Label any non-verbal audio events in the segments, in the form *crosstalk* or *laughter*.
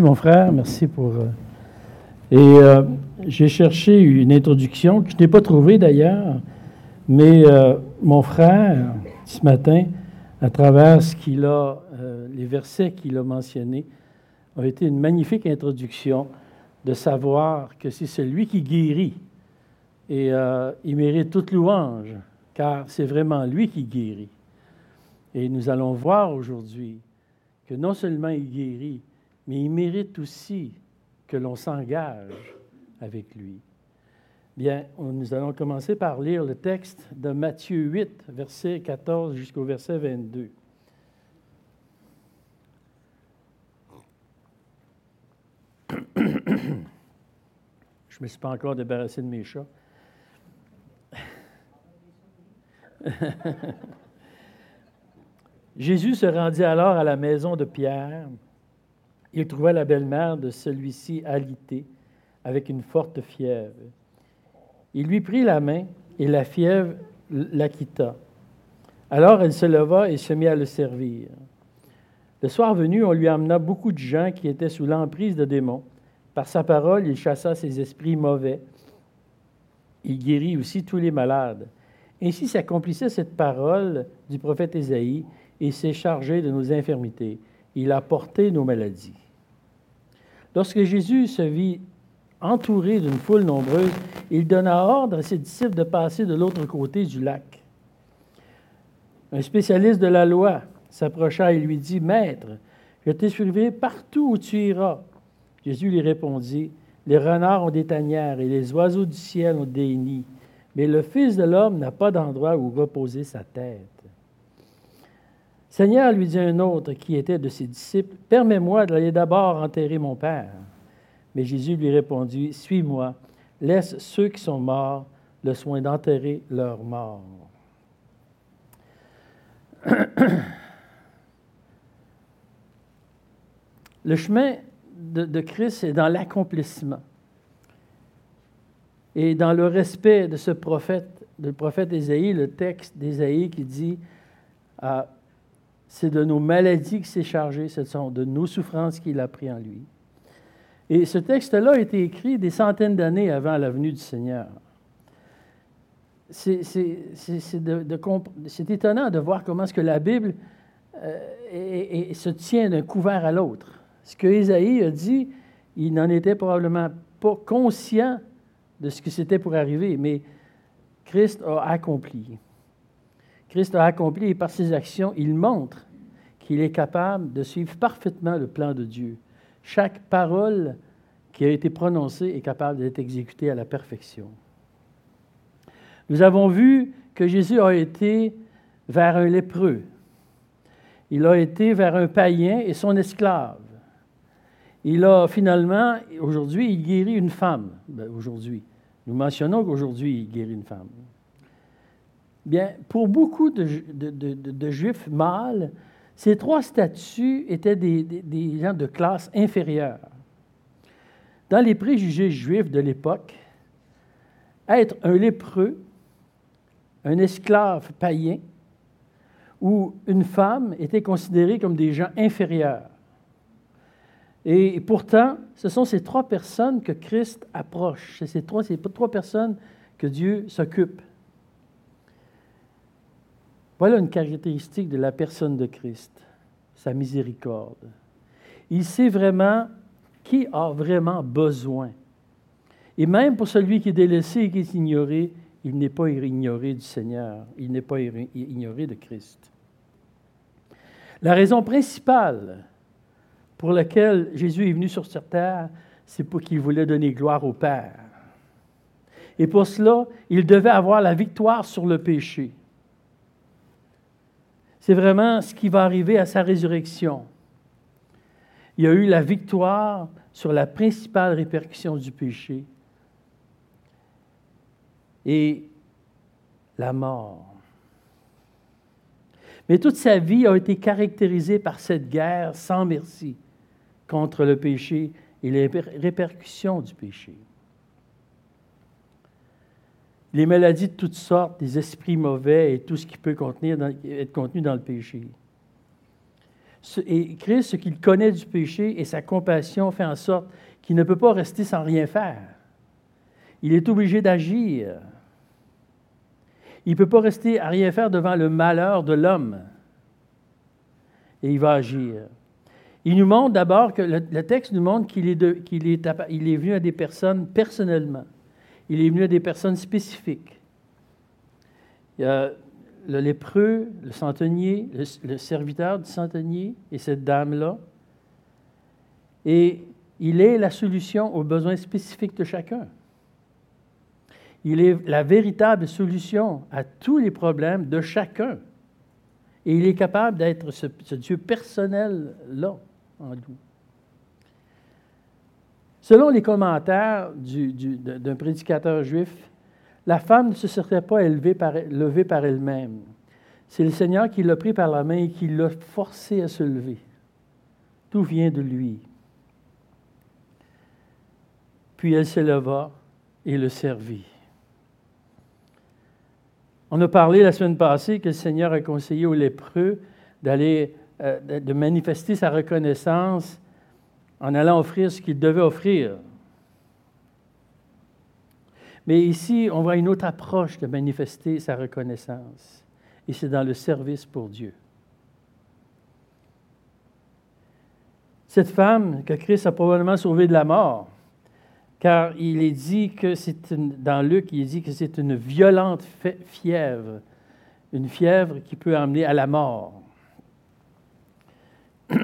Mon frère. Merci pour. Euh, et euh, j'ai cherché une introduction que je n'ai pas trouvée d'ailleurs, mais euh, mon frère, ce matin, à travers ce qu'il a, les versets qu'il a mentionnés, a été une magnifique introduction de savoir que c'est celui qui guérit. Et il mérite toute louange, car c'est vraiment lui qui guérit. Et nous allons voir aujourd'hui que non seulement il guérit, mais il mérite aussi que l'on s'engage avec lui. Bien, nous allons commencer par lire le texte de Matthieu 8, verset 14 jusqu'au verset 22. *coughs* Je ne me suis pas encore débarrassé de mes chats. *laughs* Jésus se rendit alors à la maison de Pierre. Il trouva la belle-mère de celui-ci alitée, avec une forte fièvre. Il lui prit la main et la fièvre la quitta. Alors elle se leva et se mit à le servir. Le soir venu, on lui amena beaucoup de gens qui étaient sous l'emprise de démons. Par sa parole, il chassa ses esprits mauvais. Il guérit aussi tous les malades. Ainsi s'accomplissait cette parole du prophète Ésaïe et s'est chargé de nos infirmités. Il a porté nos maladies. Lorsque Jésus se vit entouré d'une foule nombreuse, il donna ordre à ses disciples de passer de l'autre côté du lac. Un spécialiste de la loi s'approcha et lui dit, Maître, je te suivrai partout où tu iras. Jésus lui répondit, Les renards ont des tanières et les oiseaux du ciel ont des nids, mais le Fils de l'homme n'a pas d'endroit où reposer sa tête. Seigneur, lui dit un autre qui était de ses disciples, Permets-moi d'aller d'abord enterrer mon Père. Mais Jésus lui répondit, Suis-moi, laisse ceux qui sont morts le soin d'enterrer leurs morts. *clears throat* Le chemin de, Christ est dans l'accomplissement et dans le respect de ce prophète, le prophète Ésaïe, le texte d'Ésaïe qui dit c'est de nos maladies qu'il s'est chargé, ce de nos souffrances qu'il a pris en lui. Et ce texte-là a été écrit des centaines d'années avant la venue du Seigneur. C'est étonnant de voir comment la Bible euh, se tient d'un couvert à l'autre. Ce que Isaïe a dit, il n'en était probablement pas conscient de ce que c'était pour arriver, mais Christ a accompli. Christ a accompli et par ses actions, il montre qu'il est capable de suivre parfaitement le plan de Dieu. Chaque parole qui a été prononcée est capable d'être exécutée à la perfection. Nous avons vu que Jésus a été vers un lépreux. Il a été vers un païen et son esclave. Il a finalement, aujourd'hui, il guérit une femme. Ben, aujourd'hui. Nous mentionnons qu'aujourd'hui, il guérit une femme. Bien, pour beaucoup de, juifs mâles, ces trois statuts étaient des, gens de classe inférieure. Dans les préjugés juifs de l'époque, être un lépreux, un esclave païen ou une femme était considéré comme des gens inférieurs. Et pourtant, ce sont ces trois personnes que Christ approche. C'est ces ces trois personnes que Dieu s'occupe. Voilà une caractéristique de la personne de Christ, sa miséricorde. Il sait vraiment qui a vraiment besoin. Et même pour celui qui est délaissé et qui est ignoré, il n'est pas ignoré du Seigneur, il n'est pas ignoré de Christ. La raison principale pour laquelle Jésus est venu sur cette terre, c'est pour qu'il voulait donner gloire au Père. Et pour cela, il devait avoir la victoire sur le péché. C'est vraiment ce qui va arriver à sa résurrection. Il y a eu la victoire sur la principale répercussion du péché et la mort. Mais toute sa vie a été caractérisée par cette guerre sans merci contre le péché et les répercussions du péché les maladies de toutes sortes, des esprits mauvais et tout ce qui peut être contenu dans le péché. et Christ, ce qu'il connaît du péché et sa compassion fait en sorte qu'il ne peut pas rester sans rien faire. Il est obligé d'agir. Il ne peut pas rester à rien faire devant le malheur de l'homme. Et il va agir. Il nous montre d'abord que le, texte nous montre qu'il est, est, est venu à des personnes personnellement. Il est venu à des personnes spécifiques. Il y le lépreux, le centenier, le, serviteur du centenier et cette dame-là. Et il est la solution aux besoins spécifiques de chacun. Il est la véritable solution à tous les problèmes de chacun. Et il est capable d'être ce, Dieu personnel-là en nous. Selon les commentaires d'un prédicateur juif, la femme ne se serait pas élevée par, levée par elle-même. C'est le Seigneur qui l'a pris par la main et qui l'a forcée à se lever. Tout vient de lui. Puis elle s'éleva et le servit. On a parlé la semaine passée que le Seigneur a conseillé aux lépreux d'aller, euh, de manifester sa reconnaissance en allant offrir ce qu'il devait offrir. Mais ici, on voit une autre approche de manifester sa reconnaissance, et c'est dans le service pour Dieu. Cette femme que Christ a probablement sauvée de la mort, car il est dit que c'est dans Luc, il est dit que c'est une violente fièvre, une fièvre qui peut amener à la mort. *clears throat*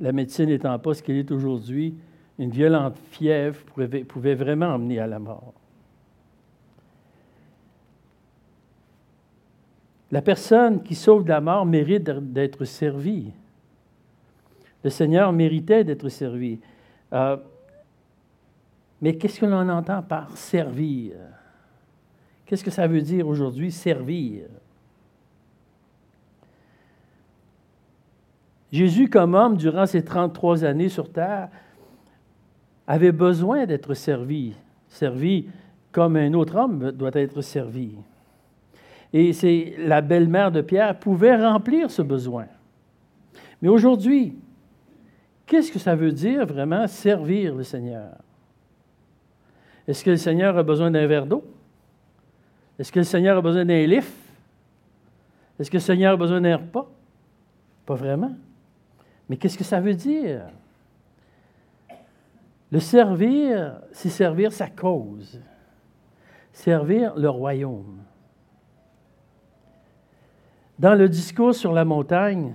la médecine n'étant pas ce qu'elle est aujourd'hui, une violente fièvre pouvait, vraiment amener à la mort. La personne qui sauve de la mort mérite d'être servie. Le Seigneur méritait d'être servi. Euh, mais qu'est-ce que l'on entend par servir? Qu'est-ce que ça veut dire aujourd'hui, servir? Jésus, comme homme, durant ses 33 années sur terre, avait besoin d'être servi, servi comme un autre homme doit être servi. Et c'est la belle-mère de Pierre pouvait remplir ce besoin. Mais aujourd'hui, qu'est-ce que ça veut dire vraiment servir le Seigneur? Est-ce que le Seigneur a besoin d'un verre d'eau? Est-ce que le Seigneur a besoin d'un lift? Est-ce que le Seigneur a besoin d'un repas? Pas vraiment. Mais qu'est-ce que ça veut dire? Le servir, c'est servir sa cause, servir le royaume. Dans le discours sur la montagne,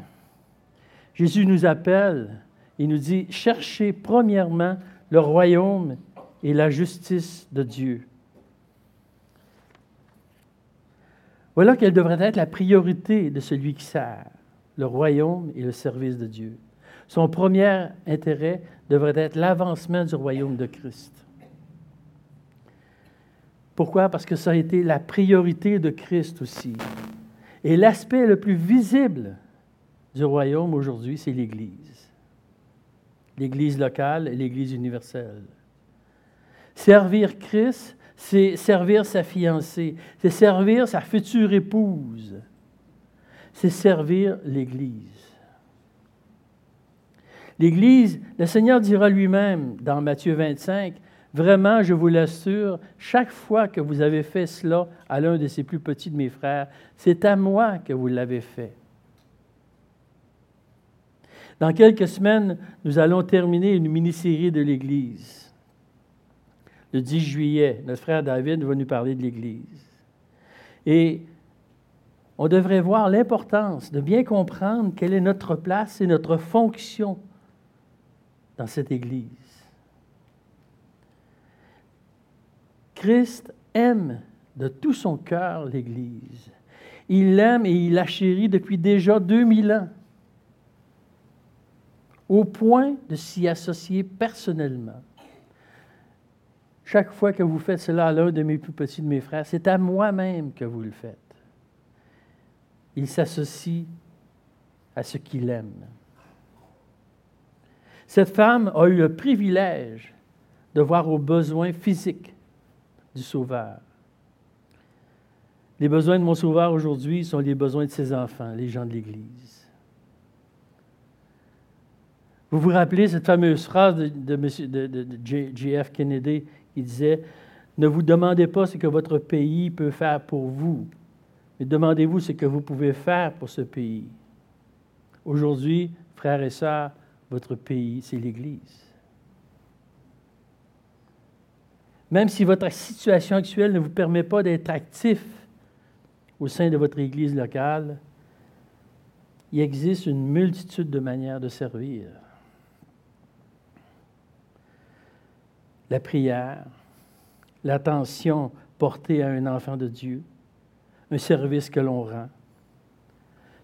Jésus nous appelle et nous dit, cherchez premièrement le royaume et la justice de Dieu. Voilà quelle devrait être la priorité de celui qui sert, le royaume et le service de Dieu. Son premier intérêt devrait être l'avancement du royaume de Christ. Pourquoi? Parce que ça a été la priorité de Christ aussi. Et l'aspect le plus visible du royaume aujourd'hui, c'est l'Église. L'Église locale et l'Église universelle. Servir Christ, c'est servir sa fiancée, c'est servir sa future épouse, c'est servir l'Église. L'Église, le Seigneur dira lui-même dans Matthieu 25, Vraiment, je vous l'assure, chaque fois que vous avez fait cela à l'un de ces plus petits de mes frères, c'est à moi que vous l'avez fait. Dans quelques semaines, nous allons terminer une mini-série de l'Église. Le 10 juillet, notre frère David va nous parler de l'Église. Et on devrait voir l'importance de bien comprendre quelle est notre place et notre fonction dans cette Église. Christ aime de tout son cœur l'Église. Il l'aime et il la chérit depuis déjà 2000 ans, au point de s'y associer personnellement. Chaque fois que vous faites cela à l'un de mes plus petits de mes frères, c'est à moi-même que vous le faites. Il s'associe à ce qu'il aime. Cette femme a eu le privilège de voir aux besoins physiques du Sauveur. Les besoins de mon Sauveur aujourd'hui sont les besoins de ses enfants, les gens de l'Église. Vous vous rappelez cette fameuse phrase de, de, J.F. Kennedy qui disait Ne vous demandez pas ce que votre pays peut faire pour vous, mais demandez-vous ce que vous pouvez faire pour ce pays. Aujourd'hui, frères et sœurs, votre pays, c'est l'Église. Même si votre situation actuelle ne vous permet pas d'être actif au sein de votre Église locale, il existe une multitude de manières de servir. La prière, l'attention portée à un enfant de Dieu, un service que l'on rend.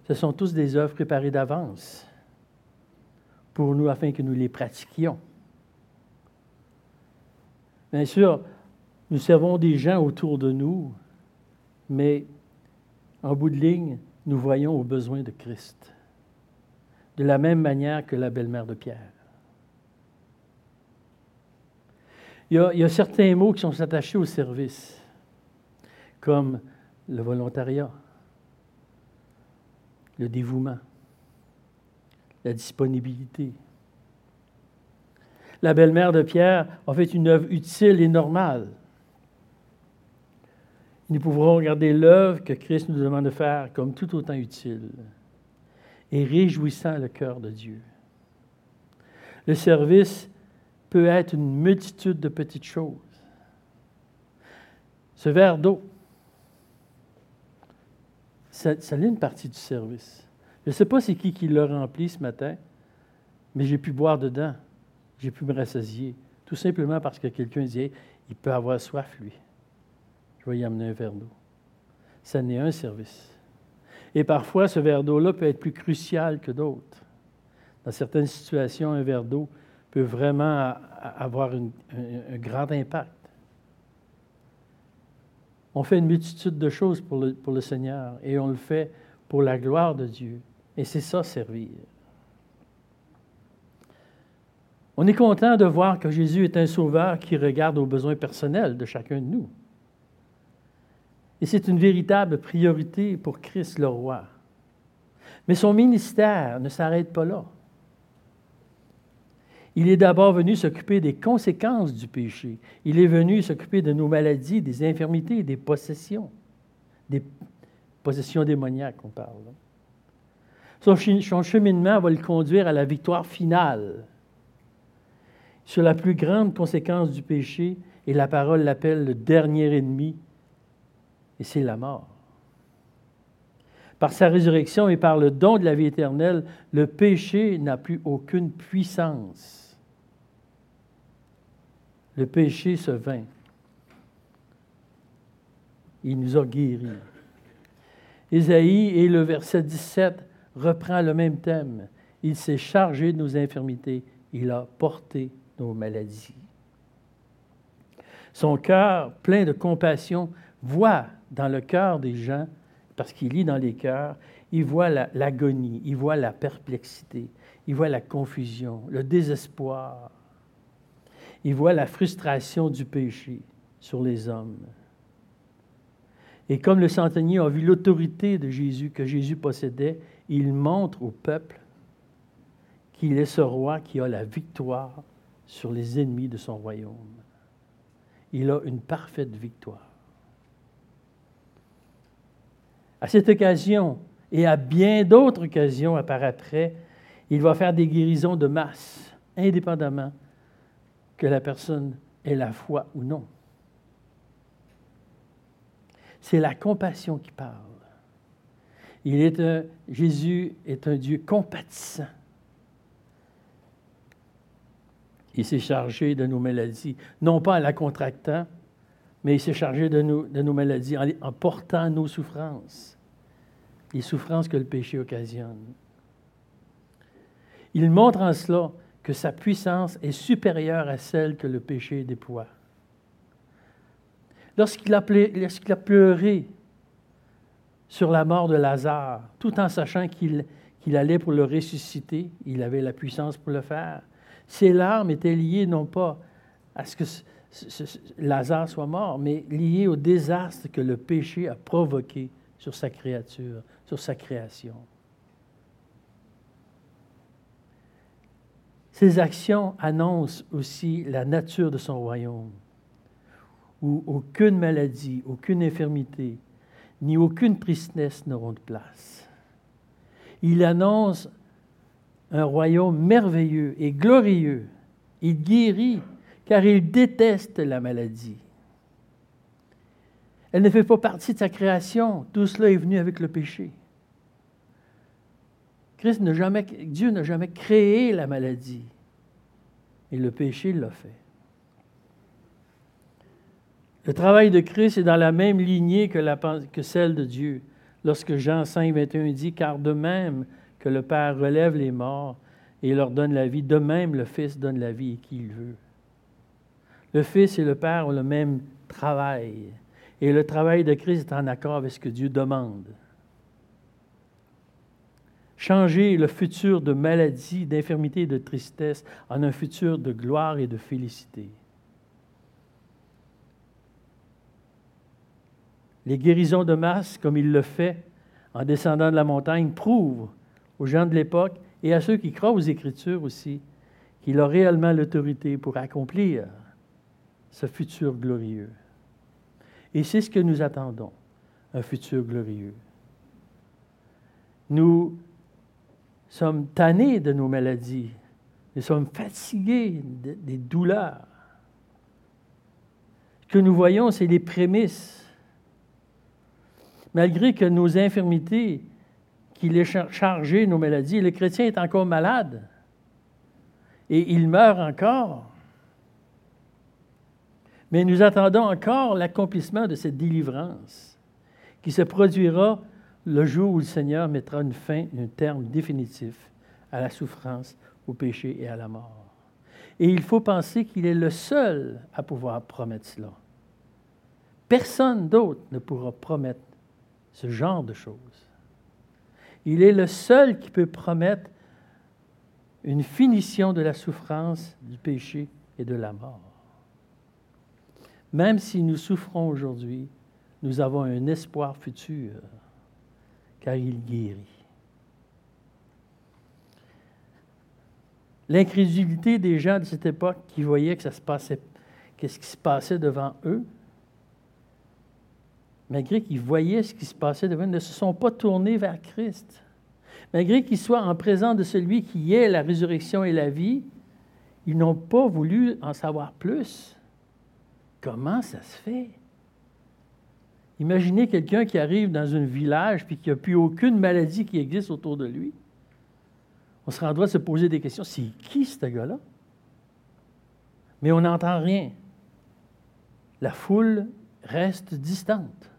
Ce sont tous des œuvres préparées d'avance pour nous afin que nous les pratiquions. Bien sûr, nous servons des gens autour de nous, mais en bout de ligne, nous voyons aux besoins de Christ, de la même manière que la belle-mère de Pierre. Il il y, a, certains mots qui sont attachés au service, comme le volontariat, le dévouement, la disponibilité. La belle-mère de Pierre a fait une œuvre utile et normale. Nous pouvons regarder l'œuvre que Christ nous demande de faire comme tout autant utile et réjouissant le cœur de Dieu. Le service peut être une multitude de petites choses. Ce verre d'eau, ça, ça une partie du service. Je ne sais pas c'est qui qui l'a rempli ce matin, mais j'ai pu boire dedans. J'ai pu me rassasier. Tout simplement parce que quelqu'un disait il peut avoir soif, lui. Je vais y amener un verre d'eau. Ça n'est un service. Et parfois, ce verre d'eau-là peut être plus crucial que d'autres. Dans certaines situations, un verre d'eau peut vraiment avoir un, grand impact. On fait une multitude de choses pour le Seigneur et on le fait pour la gloire de Dieu. Et c'est ça, servir. On est content de voir que Jésus est un sauveur qui regarde aux besoins personnels de chacun de nous. Et c'est une véritable priorité pour Christ le roi. Mais son ministère ne s'arrête pas là. Il est d'abord venu s'occuper des conséquences du péché. Il est venu s'occuper de nos maladies, des infirmités, des possessions, des possessions démoniaques, on parle. Son cheminement va le conduire à la victoire finale sur la plus grande conséquence du péché, et la parole l'appelle le dernier ennemi, et c'est la mort. Par sa résurrection et par le don de la vie éternelle, le péché n'a plus aucune puissance. Le péché se vainc. Il nous a guéris. Ésaïe et le verset 17 reprend le même thème. Il s'est chargé de nos infirmités. Il a porté nos maladies. Son cœur, plein de compassion, voit dans le cœur des gens, parce qu'il lit dans les cœurs, il voit l'agonie, il voit la perplexité, il voit la confusion, le désespoir. Il voit la frustration du péché sur les hommes. Et comme le centenier a vu l'autorité de Jésus que Jésus possédait, il montre au peuple qu'il est ce roi qui a la victoire sur les ennemis de son royaume. Il a une parfaite victoire. À cette occasion et à bien d'autres occasions par après, il va faire des guérisons de masse, indépendamment que la personne ait la foi ou non. C'est la compassion qui parle. Il est un, Jésus est un Dieu compatissant. Il s'est chargé de nos maladies, non pas en la contractant, mais il s'est chargé de, de nos maladies en, en, portant nos souffrances, les souffrances que le péché occasionne. Il montre en cela que sa puissance est supérieure à celle que le péché déploie. Lorsqu'il a, a, pleuré sur la mort de Lazare, tout en sachant qu'il allait pour le ressusciter, il avait la puissance pour le faire, ses larmes étaient liées non pas à ce que Lazare soit mort, mais liées au désastre que le péché a provoqué sur sa créature, sur sa création. Ses actions annoncent aussi la nature de son royaume, où aucune maladie, aucune infirmité, ni aucune tristesse n'auront de place. Il annonce un royaume merveilleux et glorieux. Il guérit car il déteste la maladie. Elle ne fait pas partie de sa création. Tout cela est venu avec le péché. Christ n'a jamais, Dieu n'a jamais créé la maladie. Et le péché l'a fait. Le travail de Christ est dans la même lignée que, celle de Dieu. Lorsque Jean 5, 21 dit, car de même que le Père relève les morts et leur donne la vie, de même le Fils donne la vie et qui il veut. Le Fils et le Père ont le même travail. Et le travail de Christ est en accord avec ce que Dieu demande. Changer le futur de maladie, d'infirmité et de tristesse en un futur de gloire et de félicité. Les guérisons de masse, comme il le fait en descendant de la montagne, prouvent aux gens de l'époque et à ceux qui croient aux Écritures aussi qu'il a réellement l'autorité pour accomplir ce futur glorieux. Et c'est ce que nous attendons, un futur glorieux. Nous sommes tannés de nos maladies, nous sommes fatigués des douleurs. Ce que nous voyons, c'est les prémices. Malgré que nos infirmités, qu'il ait chargé nos maladies, le chrétien est encore malade et il meurt encore. Mais nous attendons encore l'accomplissement de cette délivrance qui se produira le jour où le Seigneur mettra une fin, un terme définitif à la souffrance, au péché et à la mort. Et il faut penser qu'il est le seul à pouvoir promettre cela. Personne d'autre ne pourra promettre ce genre de choses. Il est le seul qui peut promettre une finition de la souffrance, du péché et de la mort. Même si nous souffrons aujourd'hui, nous avons un espoir futur, car il guérit. L'incrédulité des gens de cette époque qui voyaient que ça se passait, qu'est-ce qui se passait devant eux, malgré qu'ils voyaient ce qui se passait devant eux, ne se sont pas tournés vers Christ. Malgré qu'ils soient en présence de celui qui est la résurrection et la vie, ils n'ont pas voulu en savoir plus. Comment ça se fait? Imaginez quelqu'un qui arrive dans un village puis qui n'a plus aucune maladie qui existe autour de lui. On se droit de se poser des questions. C'est qui ce gars-là? Mais on n'entend rien. La foule reste distante.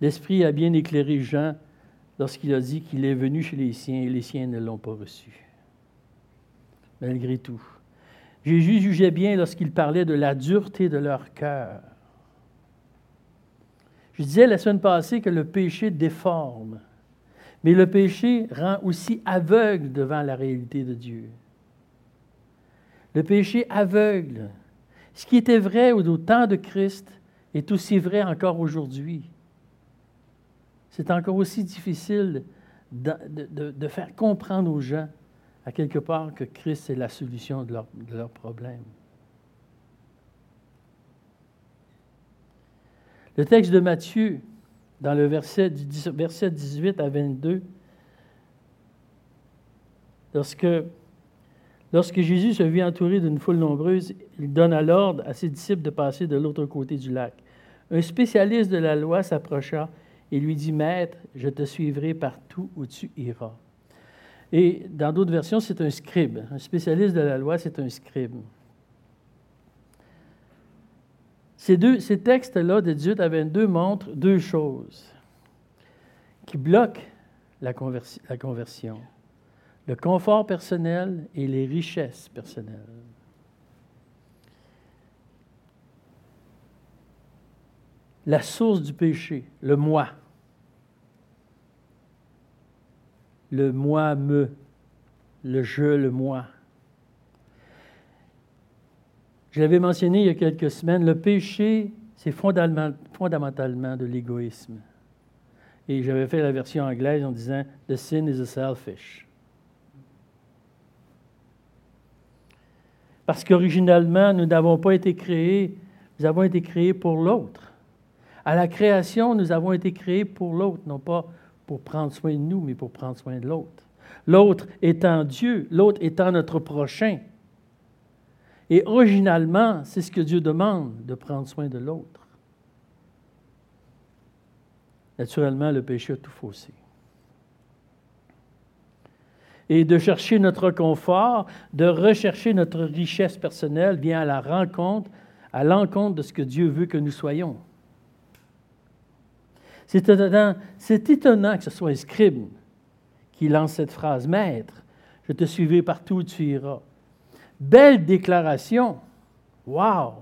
L'Esprit a bien éclairé Jean lorsqu'il a dit qu'il est venu chez les siens et les siens ne l'ont pas reçu malgré tout. Jésus jugeait bien lorsqu'il parlait de la dureté de leur cœur. Je disais la semaine passée que le péché déforme, mais le péché rend aussi aveugle devant la réalité de Dieu. Le péché aveugle. Ce qui était vrai au temps de Christ est aussi vrai encore aujourd'hui. C'est encore aussi difficile de, faire comprendre aux gens à quelque part que Christ est la solution de leurs problèmes. Le texte de Matthieu, dans le verset, verset 18 à 22, lorsque, Jésus se vit entouré d'une foule nombreuse, il donne l'ordre à ses disciples de passer de l'autre côté du lac. Un spécialiste de la loi s'approcha et lui dit, Maître, je te suivrai partout où tu iras. Et dans d'autres versions, c'est un scribe. Un spécialiste de la loi, c'est un scribe. Ces, ces textes-là de 18 à 22 montrent deux choses qui bloquent la conversion. Le confort personnel et les richesses personnelles. La source du péché, le moi. Le moi me, le je, le moi. Je l'avais mentionné il y a quelques semaines, le péché, c'est fondamentalement de l'égoïsme. Et j'avais fait la version anglaise en disant The sin is a selfish. Parce qu'originalement, nous n'avons pas été créés, nous avons été créés pour l'autre. À la création, nous avons été créés pour l'autre, non pas pour prendre soin de nous, mais pour prendre soin de l'autre. L'autre étant Dieu, l'autre étant notre prochain. Et originalement, c'est ce que Dieu demande, de prendre soin de l'autre. Naturellement, le péché a tout faussé. Et de chercher notre confort, de rechercher notre richesse personnelle vient à la rencontre, à l'encontre de ce que Dieu veut que nous soyons. C'est étonnant, que ce soit un scribe qui lance cette phrase Maître, je te suivrai partout où tu iras. Belle déclaration. Wow!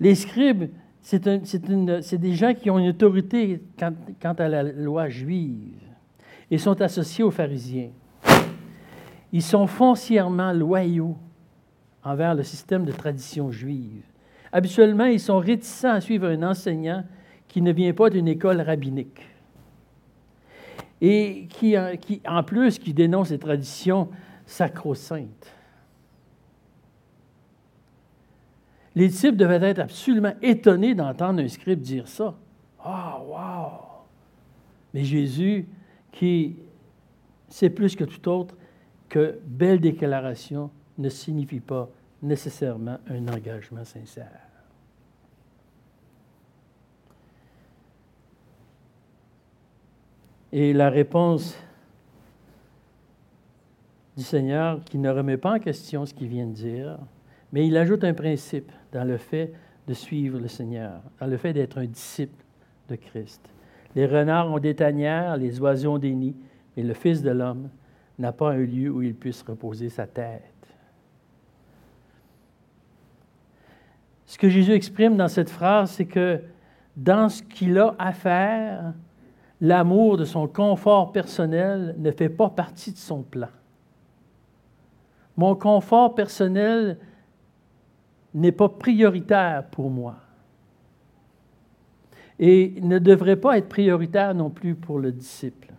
Les scribes, c'est des gens qui ont une autorité quant, à la loi juive et sont associés aux pharisiens. Ils sont foncièrement loyaux envers le système de tradition juive. Habituellement, ils sont réticents à suivre un enseignant qui ne vient pas d'une école rabbinique et qui, qui, en plus, qui dénonce les traditions sacro-saintes. Les disciples devaient être absolument étonnés d'entendre un scribe dire ça. Ah, oh! Mais Jésus, qui sait plus que tout autre que belle déclaration ne signifie pas nécessairement un engagement sincère. Et la réponse du Seigneur, qui ne remet pas en question ce qu'il vient de dire, mais il ajoute un principe dans le fait de suivre le Seigneur, dans le fait d'être un disciple de Christ. Les renards ont des tanières, les oiseaux ont des nids, mais le Fils de l'homme n'a pas un lieu où il puisse reposer sa tête. Ce que Jésus exprime dans cette phrase, c'est que dans ce qu'il a à faire, l'amour de son confort personnel ne fait pas partie de son plan. Mon confort personnel n'est pas prioritaire pour moi et ne devrait pas être prioritaire non plus pour le disciple.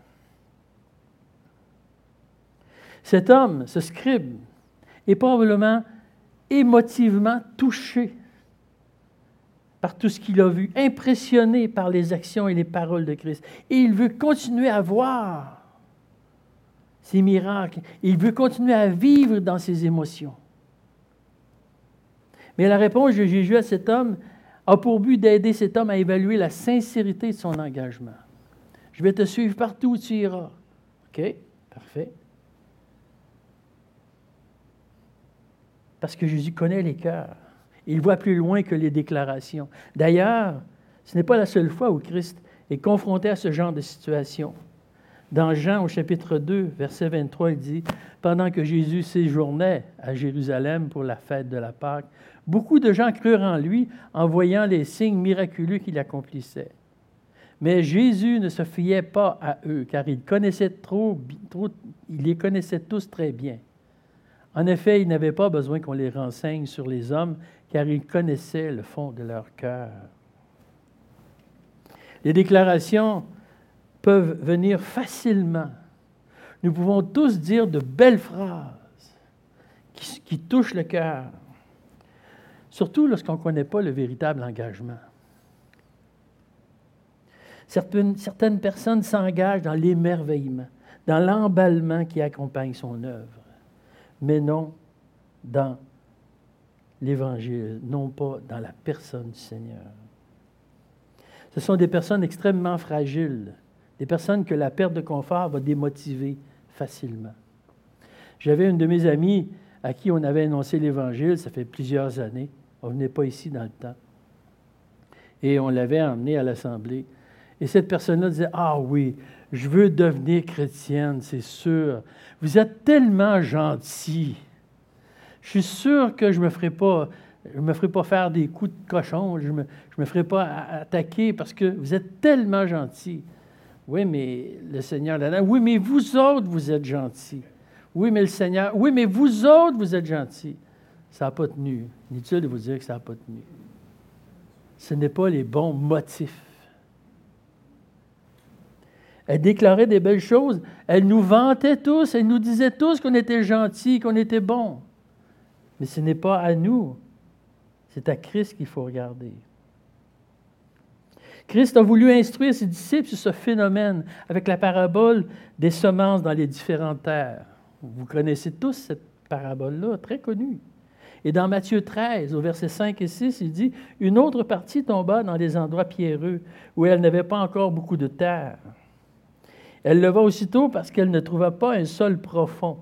Cet homme, ce scribe, est probablement émotivement touché par tout ce qu'il a vu, impressionné par les actions et les paroles de Christ. Et il veut continuer à voir ces miracles. Il veut continuer à vivre dans ses émotions. Mais la réponse de Jésus à cet homme a pour but d'aider cet homme à évaluer la sincérité de son engagement. Je vais te suivre partout où tu iras. OK? Parfait. Parce que Jésus connaît les cœurs. Il voit plus loin que les déclarations. D'ailleurs, ce n'est pas la seule fois où Christ est confronté à ce genre de situation. Dans Jean au chapitre 2, verset 23, il dit, Pendant que Jésus séjournait à Jérusalem pour la fête de la Pâque, beaucoup de gens crurent en lui en voyant les signes miraculeux qu'il accomplissait. Mais Jésus ne se fiait pas à eux, car il, les connaissait tous très bien. En effet, il n'avait pas besoin qu'on les renseigne sur les hommes, car il connaissait le fond de leur cœur. Les déclarations peuvent venir facilement. Nous pouvons tous dire de belles phrases qui, touchent le cœur, surtout lorsqu'on ne connaît pas le véritable engagement. Certaines, certaines personnes s'engagent dans l'émerveillement, dans l'emballement qui accompagne son œuvre, mais non dans l'Évangile, non pas dans la personne du Seigneur. Ce sont des personnes extrêmement fragiles, des personnes que la perte de confort va démotiver facilement. J'avais une de mes amies à qui on avait annoncé l'Évangile, ça fait plusieurs années, on ne venait pas ici dans le temps, et on l'avait emmenée à l'Assemblée. Et cette personne-là disait, Ah oui, je veux devenir chrétienne, c'est sûr. Vous êtes tellement gentil je suis sûr que je ne me ferai pas. Me pas faire des coups de cochon, je ne me, me ferai pas attaquer parce que vous êtes tellement gentil. Oui, mais le Seigneur là oui, mais vous autres, vous êtes gentils. Oui, mais le Seigneur, oui, mais vous autres, vous êtes gentils. Ça n'a pas tenu. Inutile de vous dire que ça n'a pas tenu. Ce n'est pas les bons motifs. Elle déclarait des belles choses. Elle nous vantait tous. Elle nous disait tous qu'on était gentils, qu'on était bons. Mais ce n'est pas à nous. C'est à Christ qu'il faut regarder. Christ a voulu instruire ses disciples sur ce phénomène avec la parabole des semences dans les différentes terres. Vous connaissez tous cette parabole-là, très connue. Et dans Matthieu 13, au verset 5 et 6, il dit Une autre partie tomba dans des endroits pierreux où elle n'avait pas encore beaucoup de terre. Elle leva aussitôt parce qu'elle ne trouva pas un sol profond.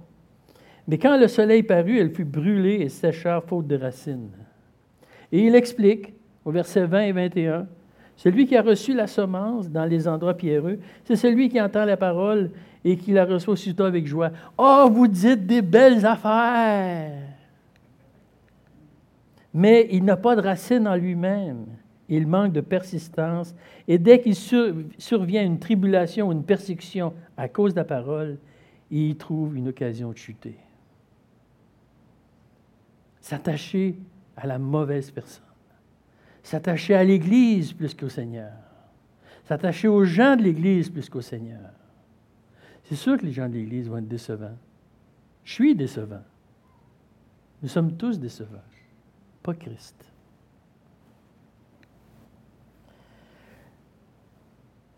Mais quand le soleil parut, elle fut brûlée et sécha faute de racines. Et il explique, au verset 20 et 21, celui qui a reçu la semence dans les endroits pierreux, c'est celui qui entend la parole et qui la reçoit aussitôt avec joie. Oh, vous dites des belles affaires! Mais il n'a pas de racine en lui-même. Il manque de persistance. Et dès qu'il survient une tribulation ou une persécution à cause de la parole, il trouve une occasion de chuter. S'attacher à la mauvaise personne s'attacher à l'Église plus qu'au Seigneur, s'attacher aux gens de l'Église plus qu'au Seigneur. C'est sûr que les gens de l'Église vont être décevants. Je suis décevant. Nous sommes tous décevants, pas Christ.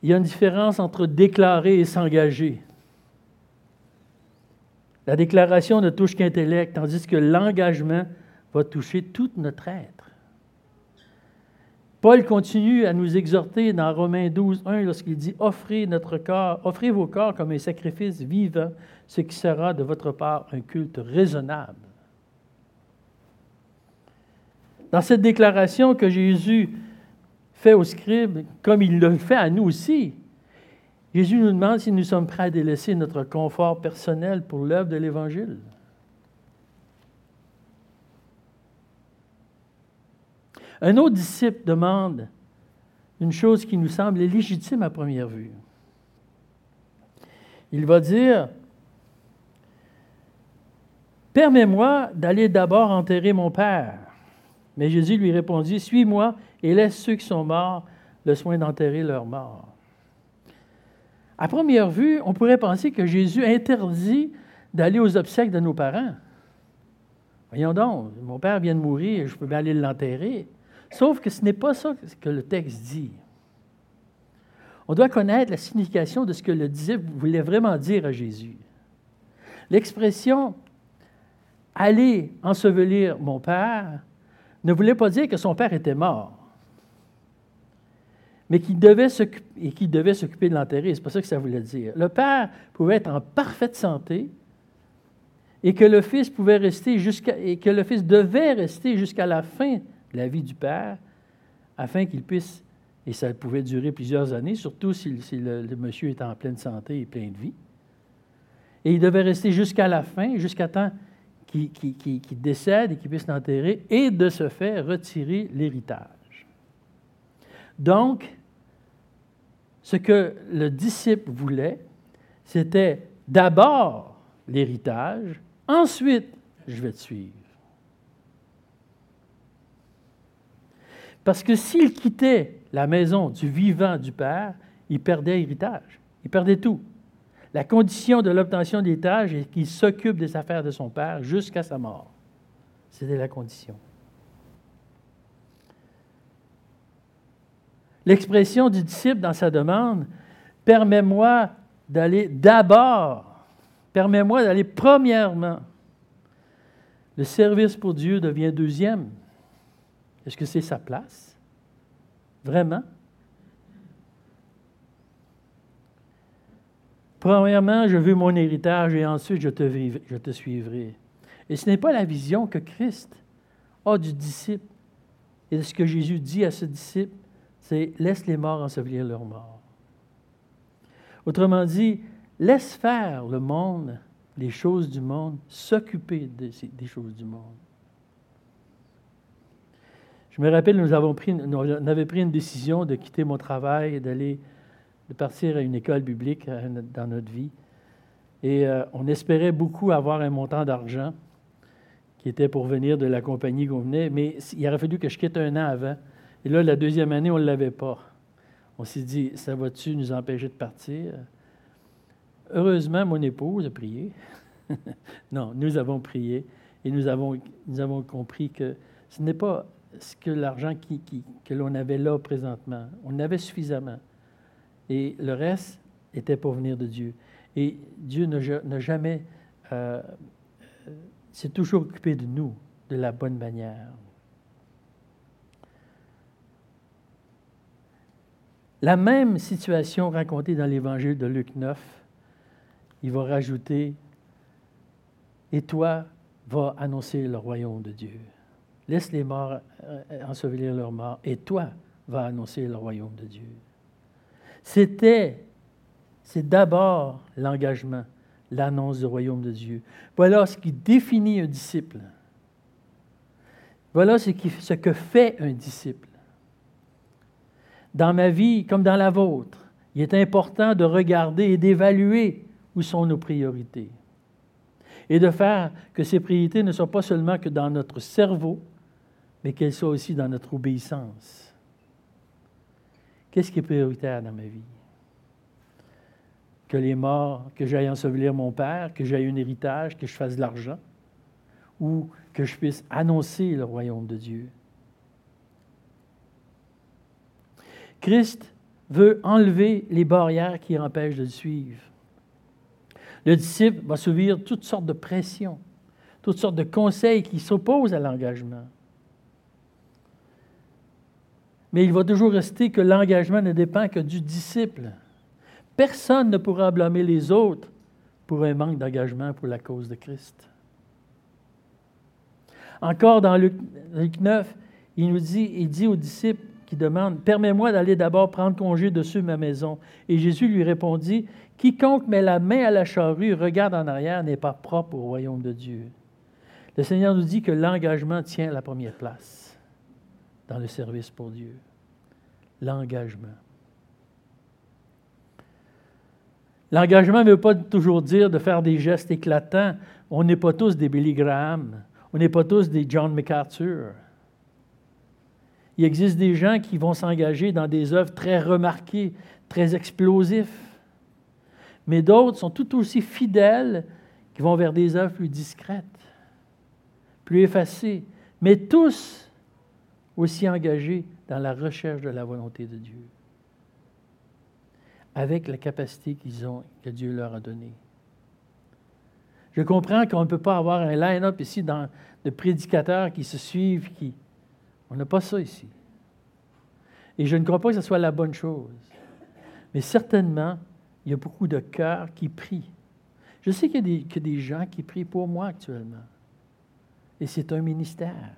Il y a une différence entre déclarer et s'engager. La déclaration ne touche qu'intellect, tandis que l'engagement va toucher toute notre être. Paul continue à nous exhorter dans Romains 12, 1 lorsqu'il dit Offrez notre corps, offrez vos corps comme un sacrifice vivant, ce qui sera de votre part un culte raisonnable. Dans cette déclaration que Jésus fait aux scribes, comme il le fait à nous aussi, Jésus nous demande si nous sommes prêts à délaisser notre confort personnel pour l'œuvre de l'Évangile. Un autre disciple demande une chose qui nous semble légitime à première vue. Il va dire, Permets-moi d'aller d'abord enterrer mon Père. Mais Jésus lui répondit, Suis-moi et laisse ceux qui sont morts le soin d'enterrer leurs morts. À première vue, on pourrait penser que Jésus interdit d'aller aux obsèques de nos parents. Voyons donc, mon père vient de mourir, je peux bien aller l'enterrer. Sauf que ce n'est pas ça que le texte dit. On doit connaître la signification de ce que le disciple voulait vraiment dire à Jésus. L'expression aller ensevelir mon père ne voulait pas dire que son père était mort, mais qu'il devait s'occuper de l'enterrer. C'est pas ça que ça voulait dire. Le père pouvait être en parfaite santé et que le fils pouvait rester et que le fils devait rester jusqu'à la fin la vie du Père, afin qu'il puisse, et ça pouvait durer plusieurs années, surtout si, le, monsieur était en pleine santé et plein de vie. Et il devait rester jusqu'à la fin, jusqu'à temps qu'il décède et qu'il puisse l'enterrer, et de ce fait retirer l'héritage. Donc, ce que le disciple voulait, c'était d'abord l'héritage, ensuite je vais te suivre. Parce que s'il quittait la maison du vivant du Père, il perdait héritage. Il perdait tout. La condition de l'obtention d'héritage est qu'il s'occupe des affaires de son Père jusqu'à sa mort. C'était la condition. L'expression du disciple dans sa demande, permets-moi d'aller d'abord, permets-moi d'aller premièrement. Le service pour Dieu devient deuxième. Est-ce que c'est sa place? Vraiment? Premièrement, je veux mon héritage et ensuite je te, suivrai. Et ce n'est pas la vision que Christ a du disciple. Et ce que Jésus dit à ce disciple, c'est laisse les morts ensevelir leurs morts. Autrement dit, laisse faire le monde, les choses du monde, s'occuper des choses du monde. Je me rappelle, nous, avons pris, on pris une décision de quitter mon travail d'aller de partir à une école biblique euh, dans notre vie. Et euh, on espérait beaucoup avoir un montant d'argent qui était pour venir de la compagnie qu'on venait, mais il aurait fallu que je quitte un an avant. Et là, la deuxième année, on ne l'avait pas. On s'est dit, ça va-tu nous empêcher de partir? Heureusement, mon épouse a prié. *laughs* non, nous avons prié et nous avons, nous avons compris que ce n'est pas ce que l'argent que l'on avait là présentement. On avait suffisamment. Et le reste était pour venir de Dieu. Et Dieu n'a jamais euh, s'est toujours occupé de nous de la bonne manière. La même situation racontée dans l'évangile de Luc 9, il va rajouter Et toi, va annoncer le royaume de Dieu. Laisse les morts euh, ensevelir leurs morts, et toi, va annoncer le royaume de Dieu. C'était, c'est d'abord l'engagement, l'annonce du royaume de Dieu. Voilà ce qui définit un disciple. Voilà ce, ce que fait un disciple. Dans ma vie, comme dans la vôtre, il est important de regarder et d'évaluer où sont nos priorités. Et de faire que ces priorités ne soient pas seulement que dans notre cerveau, mais qu'elles soient aussi dans notre obéissance. Qu'est-ce qui est prioritaire dans ma vie? Que les morts, que j'aille ensevelir mon père, que j'aille un héritage, que je fasse de l'argent, ou que je puisse annoncer le royaume de Dieu. Christ veut enlever les barrières qui empêchent de le suivre. Le disciple va subir toutes sortes de pressions, toutes sortes de conseils qui s'opposent à l'engagement. Mais il va toujours rester que l'engagement ne dépend que du disciple. Personne ne pourra blâmer les autres pour un manque d'engagement pour la cause de Christ. Encore dans Luc, 9, il nous dit, il dit aux disciples, demande Permets-moi d'aller d'abord prendre congé de ma maison. Et Jésus lui répondit Quiconque met la main à la charrue, regarde en arrière, n'est pas propre au royaume de Dieu. Le Seigneur nous dit que l'engagement tient la première place dans le service pour Dieu. L'engagement. L'engagement ne veut pas toujours dire de faire des gestes éclatants. On n'est pas tous des Billy Graham. On n'est pas tous des John MacArthur. Il existe des gens qui vont s'engager dans des œuvres très remarquées, très explosives. Mais d'autres sont tout aussi fidèles qui vont vers des œuvres plus discrètes, plus effacées, mais tous aussi engagés dans la recherche de la volonté de Dieu, avec la capacité qu'ils ont, que Dieu leur a donnée. Je comprends qu'on ne peut pas avoir un line-up ici dans, de prédicateurs qui se suivent, qui, on n'a pas ça ici. Et je ne crois pas que ce soit la bonne chose. Mais certainement, il y a beaucoup de cœurs qui prient. Je sais qu'il y, a des gens qui prient pour moi actuellement. Et c'est un ministère.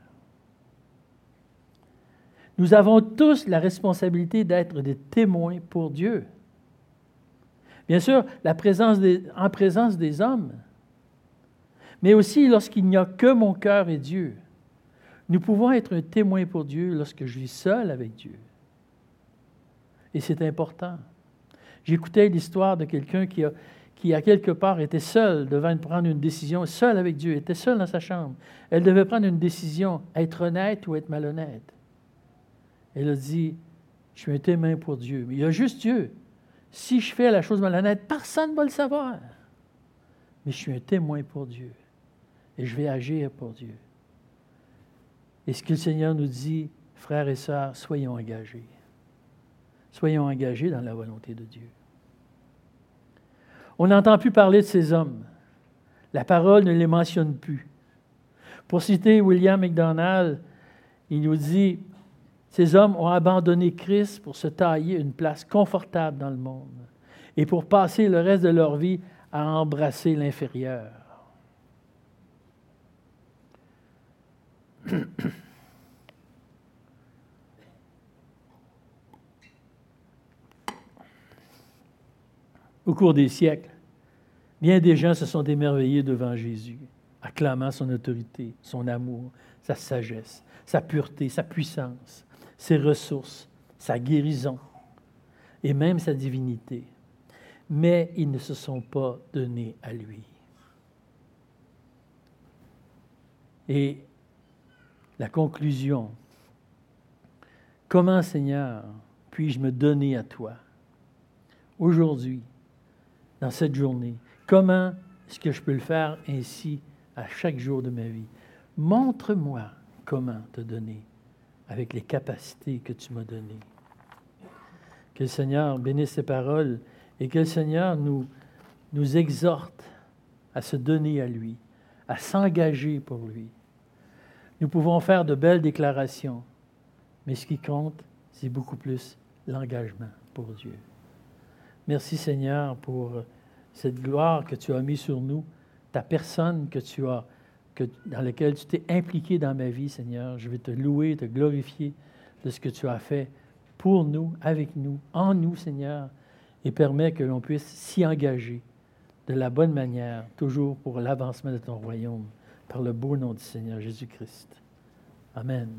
Nous avons tous la responsabilité d'être des témoins pour Dieu. Bien sûr, en présence des hommes, mais aussi lorsqu'il n'y a que mon cœur et Dieu. Nous pouvons être un témoin pour Dieu lorsque je vis seul avec Dieu. Et c'est important. J'écoutais l'histoire de quelqu'un qui a quelque part, été seul devant prendre une décision, seul avec Dieu, était seul dans sa chambre. Elle devait prendre une décision, être honnête ou être malhonnête. Elle a dit, je suis un témoin pour Dieu. Mais il y a juste Dieu. Si je fais la chose malhonnête, personne ne va le savoir. Mais je suis un témoin pour Dieu. Et je vais agir pour Dieu. Et ce que le Seigneur nous dit, frères et sœurs, soyons engagés. Soyons engagés dans la volonté de Dieu. On n'entend plus parler de ces hommes. La parole ne les mentionne plus. Pour citer William McDonald, il nous dit Ces hommes ont abandonné Christ pour se tailler une place confortable dans le monde et pour passer le reste de leur vie à embrasser l'inférieur. Au cours des siècles, bien des gens se sont émerveillés devant Jésus, acclamant son autorité, son amour, sa sagesse, sa pureté, sa puissance, ses ressources, sa guérison et même sa divinité. Mais ils ne se sont pas donnés à lui. Et la conclusion. Comment, Seigneur, puis-je me donner à toi aujourd'hui dans cette journée? Comment est-ce que je peux le faire ainsi à chaque jour de ma vie? Montre-moi comment te donner avec les capacités que tu m'as données. Que le Seigneur bénisse ces paroles et que le Seigneur nous, nous exhorte à se donner à lui, à s'engager pour lui. Nous pouvons faire de belles déclarations, mais ce qui compte, c'est beaucoup plus l'engagement pour Dieu. Merci Seigneur pour cette gloire que tu as mise sur nous, ta personne que dans laquelle tu t'es impliqué dans ma vie, Seigneur. Je vais te louer, te glorifier de ce que tu as fait pour nous, avec nous, en nous, Seigneur, et permet que l'on puisse s'y engager de la bonne manière, toujours pour l'avancement de ton royaume, le beau nom du Seigneur Jésus-Christ. Amen.